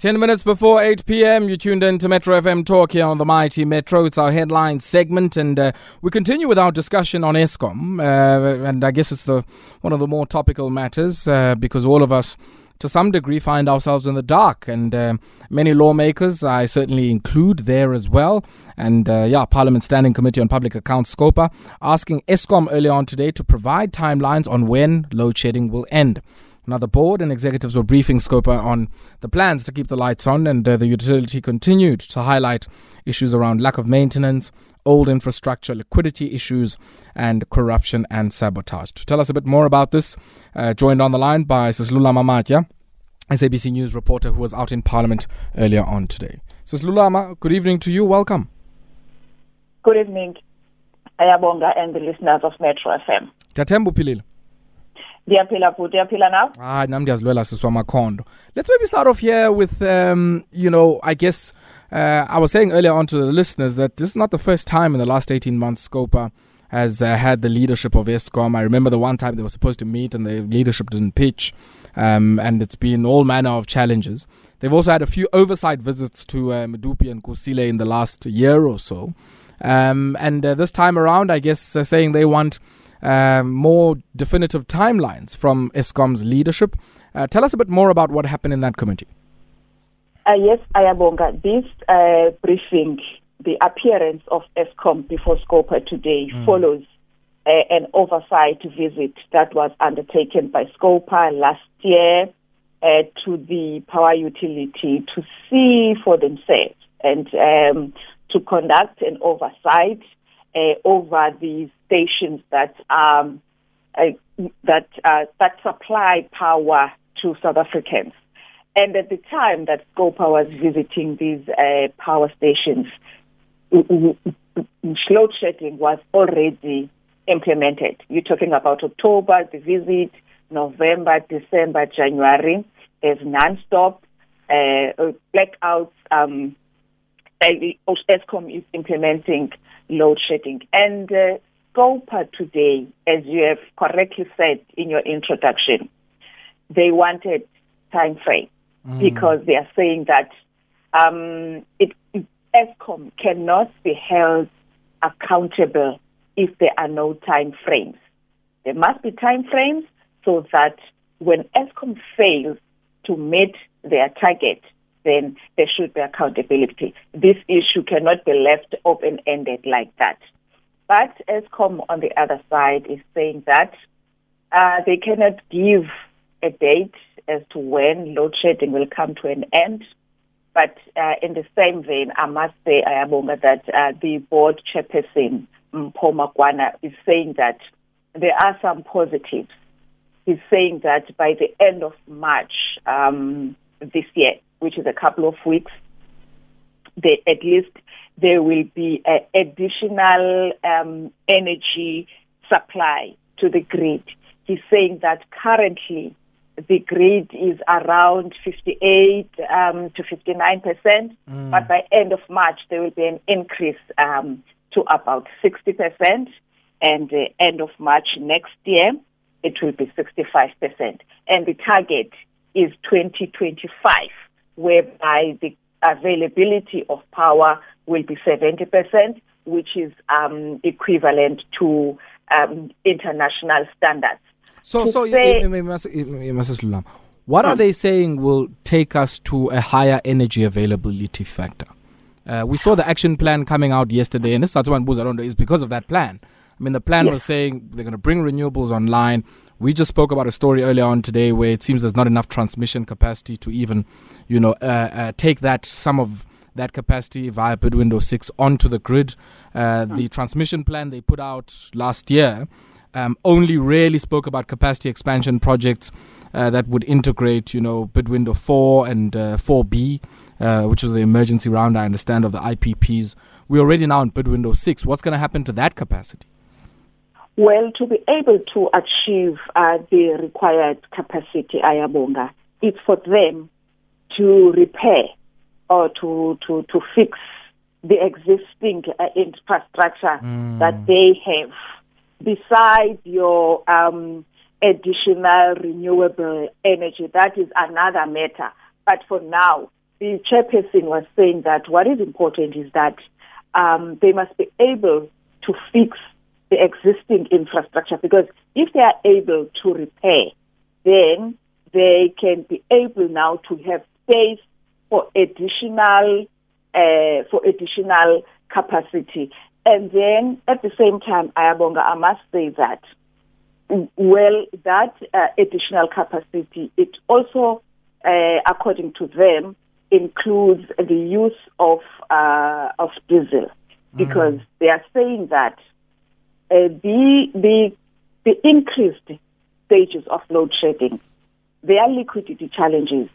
10 minutes before 8 p.m., you tuned in to Metro FM Talk here on the Mighty Metro. It's our headline segment, and uh, we continue with our discussion on Eskom. Uh, and I guess it's the one of the more topical matters uh, because all of us, to some degree, find ourselves in the dark. And uh, many lawmakers, I certainly include there as well. And uh, yeah, Parliament Standing Committee on Public Accounts, SCOPA, asking Eskom earlier on today to provide timelines on when load shedding will end. Now, the board and executives were briefing Scopa on the plans to keep the lights on, and uh, the utility continued to highlight issues around lack of maintenance, old infrastructure, liquidity issues, and corruption and sabotage. To tell us a bit more about this, uh, joined on the line by Sislulama Matya, SABC News reporter who was out in Parliament earlier on today. Sislulama, good evening to you. Welcome. Good evening, Ayabonga and the listeners of Metro FM. Tatembu Pilil. Ndiyaphila bhuti uyaphila nawe let's maybe start off here with um, you know i guess uh, i was saying earlier on to the listeners that this is not the first time in the last 18 months scopa has uh, had the leadership of Eskom. I remember the one time they were supposed to meet and the leadership didn't pitch, um, and it's been all manner of challenges. They've also had a few oversight visits to uh, Medupi and Kusile in the last year or so. Um, and uh, this time around, I guess, uh, saying they want um, more definitive timelines from Eskom's leadership. Uh, tell us a bit more about what happened in that committee. Uh, yes, Ayabonga. This uh, briefing, the appearance of Eskom before Scopa today mm. follows uh, an oversight visit that was undertaken by Scopa last year uh, to the power utility to see for themselves and um, to conduct an oversight over the stations that um, uh, that uh, that supply power to South Africans. And at the time that Scopa was visiting these uh, power stations, load shedding was already implemented. You're talking about October, the visit, November, December, January. There's non-stop uh, blackouts. Um, Eskom is implementing load shedding. And uh, SCOPA today, as you have correctly said in your introduction, they wanted time frame mm. because they are saying that um, it, Eskom cannot be held accountable if there are no time frames. There must be time frames so that when Eskom fails to meet their target, then there should be accountability. This issue cannot be left open ended like that. But Eskom on the other side is saying that uh, they cannot give a date as to when load shedding will come to an end. But uh, in the same vein, I must say, Ayabonga, that uh, the board chairperson, Mpho Makwana, is saying that there are some positives. He's saying that by the end of March um, this year, which is a couple of weeks, they, at least there will be additional um, energy supply to the grid. He's saying that currently the grid is around 58 um, to 59 percent, mm. but by end of March there will be an increase um, to about 60 percent, and uh, end of March next year it will be 65 percent, and the target is 2025 whereby the availability of power will be 70%, which is um, equivalent to um, international standards. So, so say, Mrs. what are they saying will take us to a higher energy availability factor? Uh, we saw the action plan coming out yesterday, and this is one booz I don't know is because of that plan. I mean, the plan yes. was saying they're going to bring renewables online. We just spoke about a story earlier on today where it seems there's not enough transmission capacity to even, you know, uh, uh, take that some of that capacity via bid window six onto the grid. Uh, the transmission plan they put out last year um, only really spoke about capacity expansion projects uh, that would integrate, you know, bid window four and uh, 4B, uh, which was the emergency round, I understand, of the IPPs. We're already now in bid window six. What's going to happen to that capacity? Well, to be able to achieve uh, the required capacity, Ayabonga, it's for them to repair or to, to, to fix the existing uh, infrastructure mm. that they have. Besides your um, additional renewable energy, that is another matter. But for now, the chairperson was saying that what is important is that um, they must be able to fix the existing infrastructure because if they are able to repair, then they can be able now to have space for additional uh, for additional capacity. And then at the same time, Ayabonga, I must say that well, that uh, additional capacity, it also, uh, according to them, includes the use of uh, of diesel, because mm. they are saying that uh, the the the increased stages of load shedding, their liquidity challenges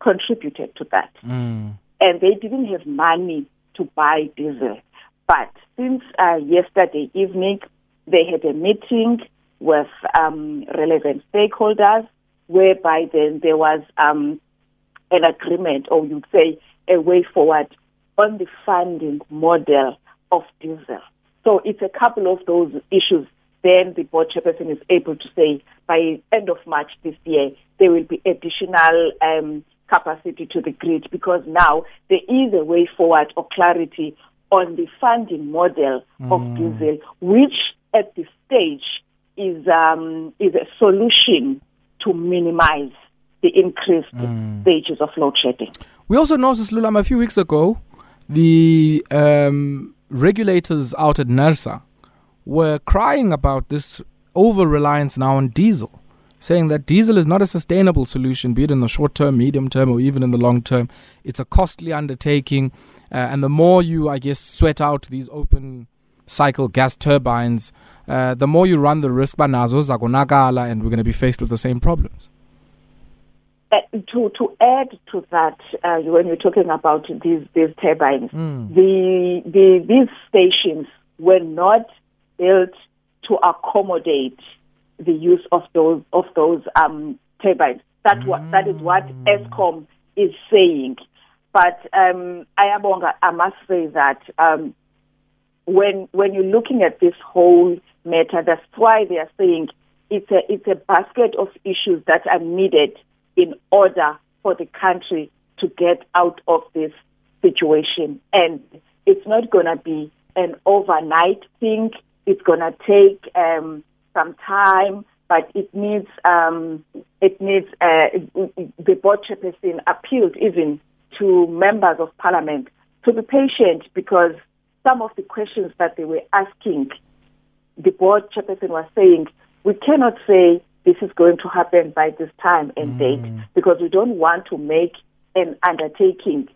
contributed to that, mm. and they didn't have money to buy diesel. But since uh, yesterday evening, they had a meeting with um, relevant stakeholders, whereby then there was um, an agreement, or you'd say a way forward on the funding model of diesel. So it's a couple of those issues. Then the board chairperson is able to say by end of March this year there will be additional um, capacity to the grid because now there is a way forward or clarity on the funding model mm. of diesel, which at this stage is um, is a solution to minimize the increased mm. stages of load shedding. We also noticed, Lulam, a few weeks ago, the um, regulators out at NERSA were crying about this over reliance now on diesel, saying that diesel is not a sustainable solution, be it in the short term, medium term, or even in the long term. It's a costly undertaking, uh, and the more you, I guess, sweat out these open cycle gas turbines, uh, the more you run the risk banazo zagonakala and we're going to be faced with the same problems. To to add to that, uh, when you're talking about these these turbines, mm. the the these stations were not built to accommodate the use of those of those um, turbines. That mm. what that is what hmm. Eskom is saying. But um, Ayabonga, I must say that um, when when you're looking at this whole matter, that's why they are saying it's a it's a basket of issues that are needed in order for the country to get out of this situation. And it's not going to be an overnight thing. It's going to take um, some time, but it needs um, it needs uh, the board chairperson appealed even to members of parliament to be patient because some of the questions that they were asking, the board chairperson was saying, we cannot say this is going to happen by this time and mm. date because we don't want to make an undertaking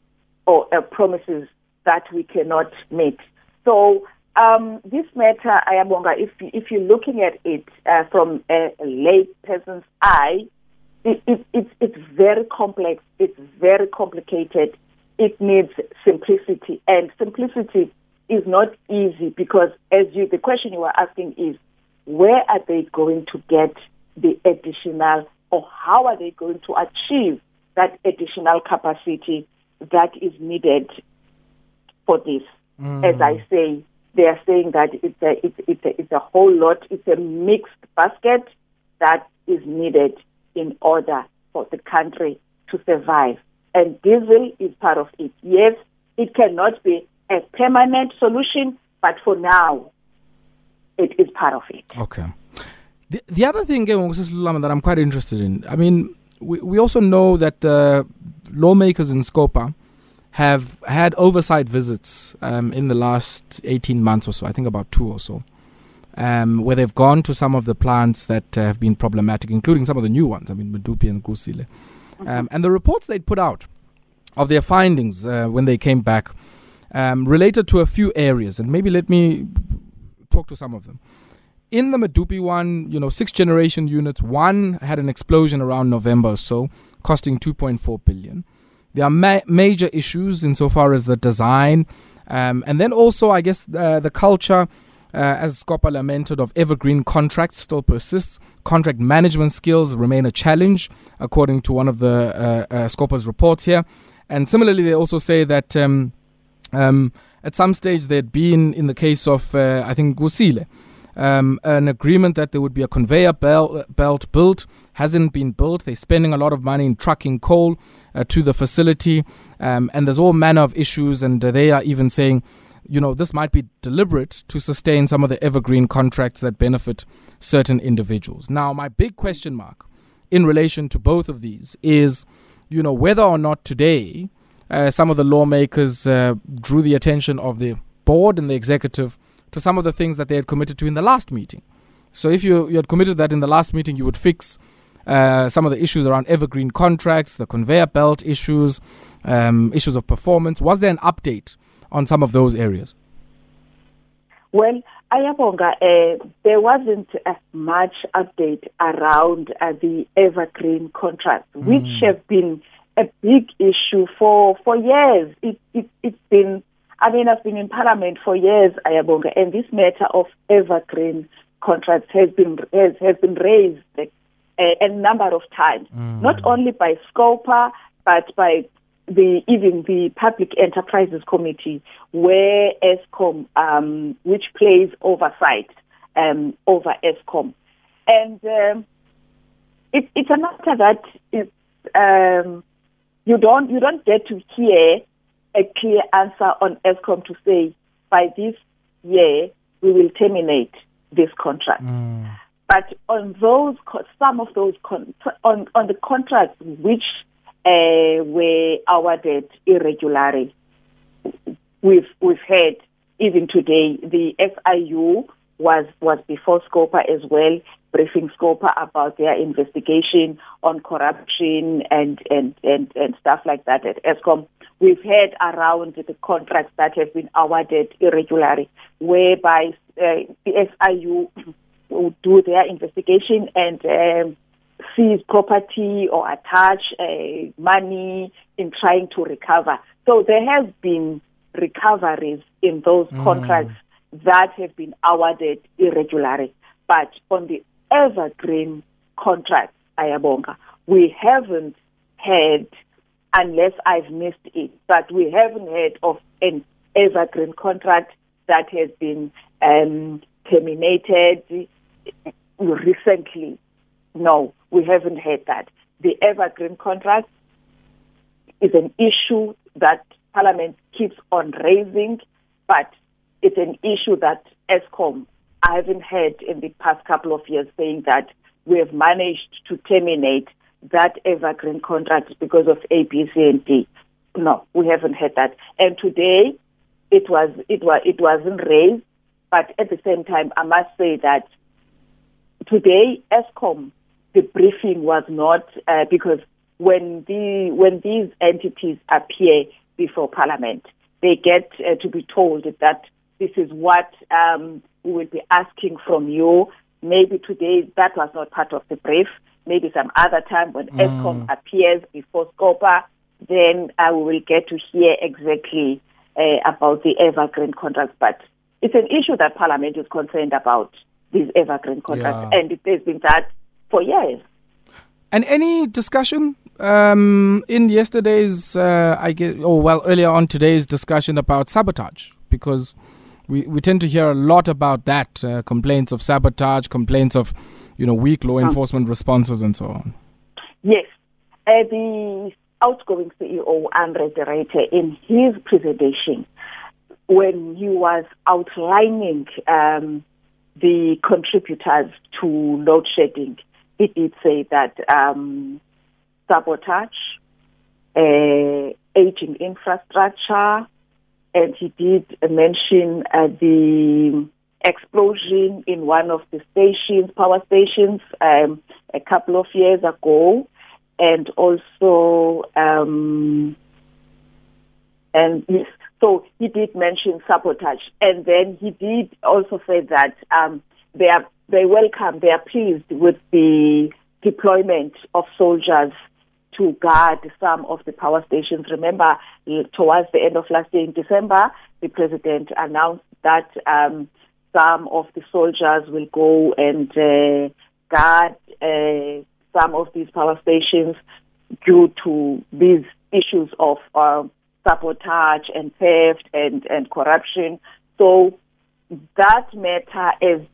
or uh, promises that we cannot meet. So um, this matter, Ayabonga, if if you're looking at it uh, from a, a lay person's eye, it, it, it's it's very complex. It's very complicated. It needs simplicity, and simplicity is not easy because, as you the question you are asking is, where are they going to get the additional or how are they going to achieve that additional capacity that is needed for this? Mm. As I say, they are saying that it's a, it's, it's, a, it's a whole lot, it's a mixed basket that is needed in order for the country to survive. And diesel is part of it. Yes, it cannot be a permanent solution, but for now, it is part of it. Okay. The, the other thing that I'm quite interested in, I mean, we, we also know that the lawmakers in Scopa have had oversight visits um, in the last 18 months or so, I think about two or so, um, where they've gone to some of the plants that uh, have been problematic, including some of the new ones, I mean, Medupi and Kusile. Um, and the reports they'd put out of their findings uh, when they came back um, related to a few areas, and maybe let me talk to some of them in the Medupi one, you know, six generation units, one had an explosion around November or so, costing 2.4 billion. There are ma- major issues insofar as the design, um, and then also, I guess, uh, the culture. Uh, as Scopa lamented, of evergreen contracts still persists. Contract management skills remain a challenge, according to one of the uh, uh, Scopa's reports here. And similarly, they also say that um, um, at some stage there'd been, in the case of, uh, I think, Kusile, um, an agreement that there would be a conveyor belt, built hasn't been built. They're spending a lot of money in trucking coal uh, to the facility, um, and there's all manner of issues. And uh, they are even saying, you know, this might be deliberate to sustain some of the evergreen contracts that benefit certain individuals. Now, my big question mark in relation to both of these is, you know, whether or not today uh, some of the lawmakers uh, drew the attention of the board and the executive to some of the things that they had committed to in the last meeting. So if you, you had committed that in the last meeting, you would fix uh, some of the issues around evergreen contracts, the conveyor belt issues, um, issues of performance. Was there an update on some of those areas? Well, Ayabonga, uh, there wasn't much update around uh, the evergreen contracts, mm. which have been a big issue for, for years. It, it, it's been I mean, I've been in Parliament for years, Ayabonga, and this matter of evergreen contracts has been has, has been raised a, a number of times, mm. not only by SCOPA but by the even the Public Enterprises Committee, where Eskom, um, which plays oversight um, over Eskom, and um, it, it's a matter that is um, you don't you don't get to hear a clear answer on Eskom to say by this year we will terminate this contract. Mm. But on those, some of those con- on on the contracts which uh, were awarded irregularly, we've we've had even today the SIU was was before SCOPA as well, briefing SCOPA about their investigation on corruption and and and, and stuff like that at Eskom we've had around the contracts that have been awarded irregularly, whereby uh, the SIU will do their investigation and um, seize property or attach uh, money in trying to recover. So there has been recoveries in those mm. contracts that have been awarded irregularly. But on the evergreen contracts, Ayabonga, we haven't had unless I've missed it. But we haven't heard of an evergreen contract that has been um, terminated recently. No, we haven't heard that. The evergreen contract is an issue that Parliament keeps on raising, but it's an issue that Eskom, I haven't heard in the past couple of years saying that we have managed to terminate that evergreen contract because of A, B, C, and D. No, we haven't had that. And today, it was it was it wasn't raised, but at the same time, I must say that today, Eskom, the briefing was not uh, because when the when these entities appear before Parliament, they get uh, to be told that this is what um, we will be asking from you. Maybe today that was not part of the brief maybe some other time when mm. Eskom appears before SCOPA, then uh, we will get to hear exactly uh, about the evergreen contracts. But it's an issue that Parliament is concerned about, these evergreen contracts, yeah. and it has been that for years. And any discussion um, in yesterday's, uh, I guess, or well, earlier on today's discussion about sabotage? Because we, we tend to hear a lot about that uh, complaints of sabotage, complaints of you know, weak law enforcement responses and so on? Yes. Uh, the outgoing CEO, Andre de Ruyter, in his presentation, when he was outlining um, the contributors to load shedding, he did say that um, sabotage, uh, aging infrastructure, and he did mention uh, the explosion in one of the stations, power stations, um, a couple of years ago, and also, um, and yes, so he did mention sabotage, and then he did also say that um, they are they welcome, they are pleased with the deployment of soldiers to guard some of the power stations. Remember, towards the end of last year in December, the president announced that um, some of the soldiers will go and uh, guard uh, some of these power stations due to these issues of uh, sabotage and theft and, and corruption. So that matter is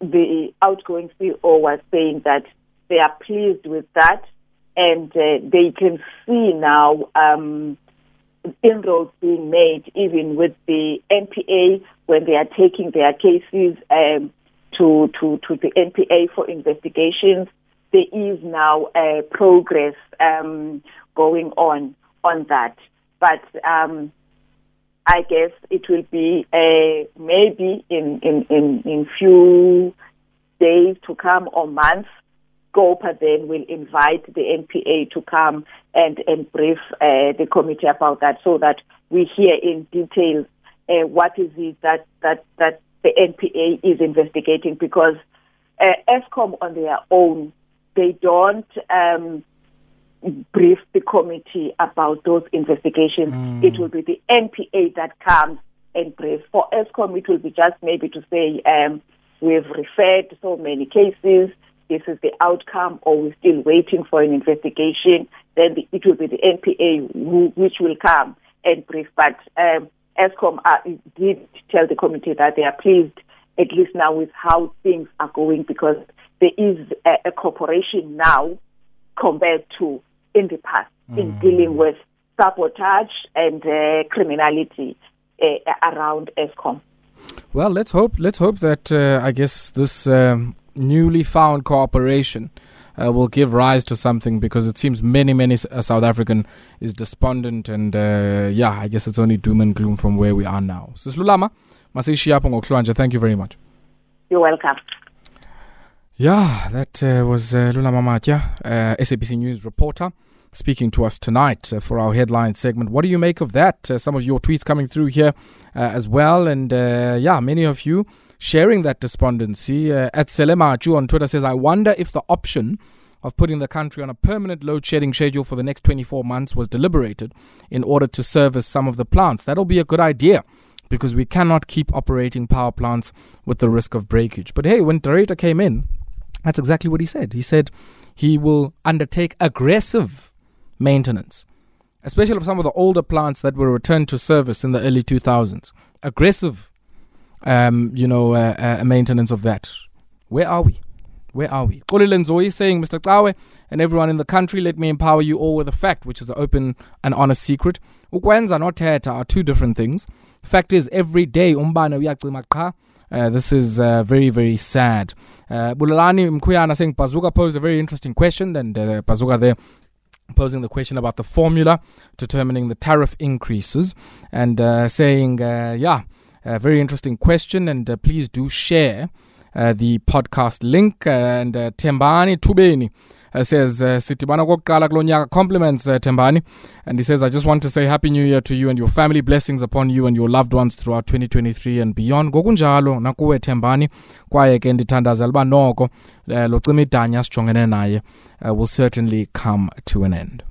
the outgoing CEO was saying that they are pleased with that and uh, they can see now um, inroads being made even with the NPA when they are taking their cases um, to, to, to the NPA for investigations. There is now uh, progress um, going on on that. But um, I guess it will be uh, maybe in, in, in, in few days to come or months, SCOPA then will invite the NPA to come and, and brief uh, the committee about that so that we hear in detail uh, what is it that, that, that the NPA is investigating because uh, Eskom on their own, they don't um, brief the committee about those investigations. Mm. It will be the NPA that comes and briefs. For Eskom, it will be just maybe to say um, we've referred so many cases. This is the outcome, or we're still waiting for an investigation. Then the, it will be the NPA who, which will come and brief. But um, Eskom uh, did tell the committee that they are pleased, at least now, with how things are going because there is a, a cooperation now compared to in the past mm. in dealing with sabotage and uh, criminality uh, around Eskom. Well, let's hope. Let's hope that uh, I guess this um, newly found cooperation uh, will give rise to something because it seems many, many uh, South African is despondent and uh, yeah, I guess it's only doom and gloom from where we are now. Sislulama, masishi hapo Thank you very much. You're welcome. Yeah, that uh, was uh, Lulama Matya, uh, SABC News reporter, speaking to us tonight uh, for our headline segment. What do you make of that? Uh, some of your tweets coming through here uh, as well. And yeah, many of you sharing that despondency. Uh, at Selema on Twitter says, I wonder if the option of putting the country on a permanent load shedding schedule for the next 24 months was deliberated in order to service some of the plants. That'll be a good idea because we cannot keep operating power plants with the risk of breakage. But hey, when De Ruyter came in, that's exactly what he said. He said he will undertake aggressive maintenance, especially of some of the older plants that were returned to service in the early 2000s. Aggressive, um, you know, uh, uh, maintenance of that. Where are we? Where are we? Kolile Nzoyi saying, Mr. Tawe and everyone in the country, let me empower you all with a fact, which is the open and honest secret. Ukwenza teta are two different things. Fact is, every day umbane uyacima uh, this is uh, very, very sad. Uh, Bulelani Mkuyana saying Bazuka posed a very interesting question, and uh, Bazuka there posing the question about the formula determining the tariff increases, and uh, saying, uh, yeah, a very interesting question, and uh, please do share the podcast link. and Tembani Tubeni uh, says uh, sidibana kulo nyaka compliments uh, Tembani and he says I just want to say happy new year to you and your family. Blessings upon you and your loved ones throughout 2023 and beyond. Ngokunjalo nakuwe Tembani kwaye ke ndithandazela uba noko uh, lo cima idanya sijongene naye uh, will certainly come to an end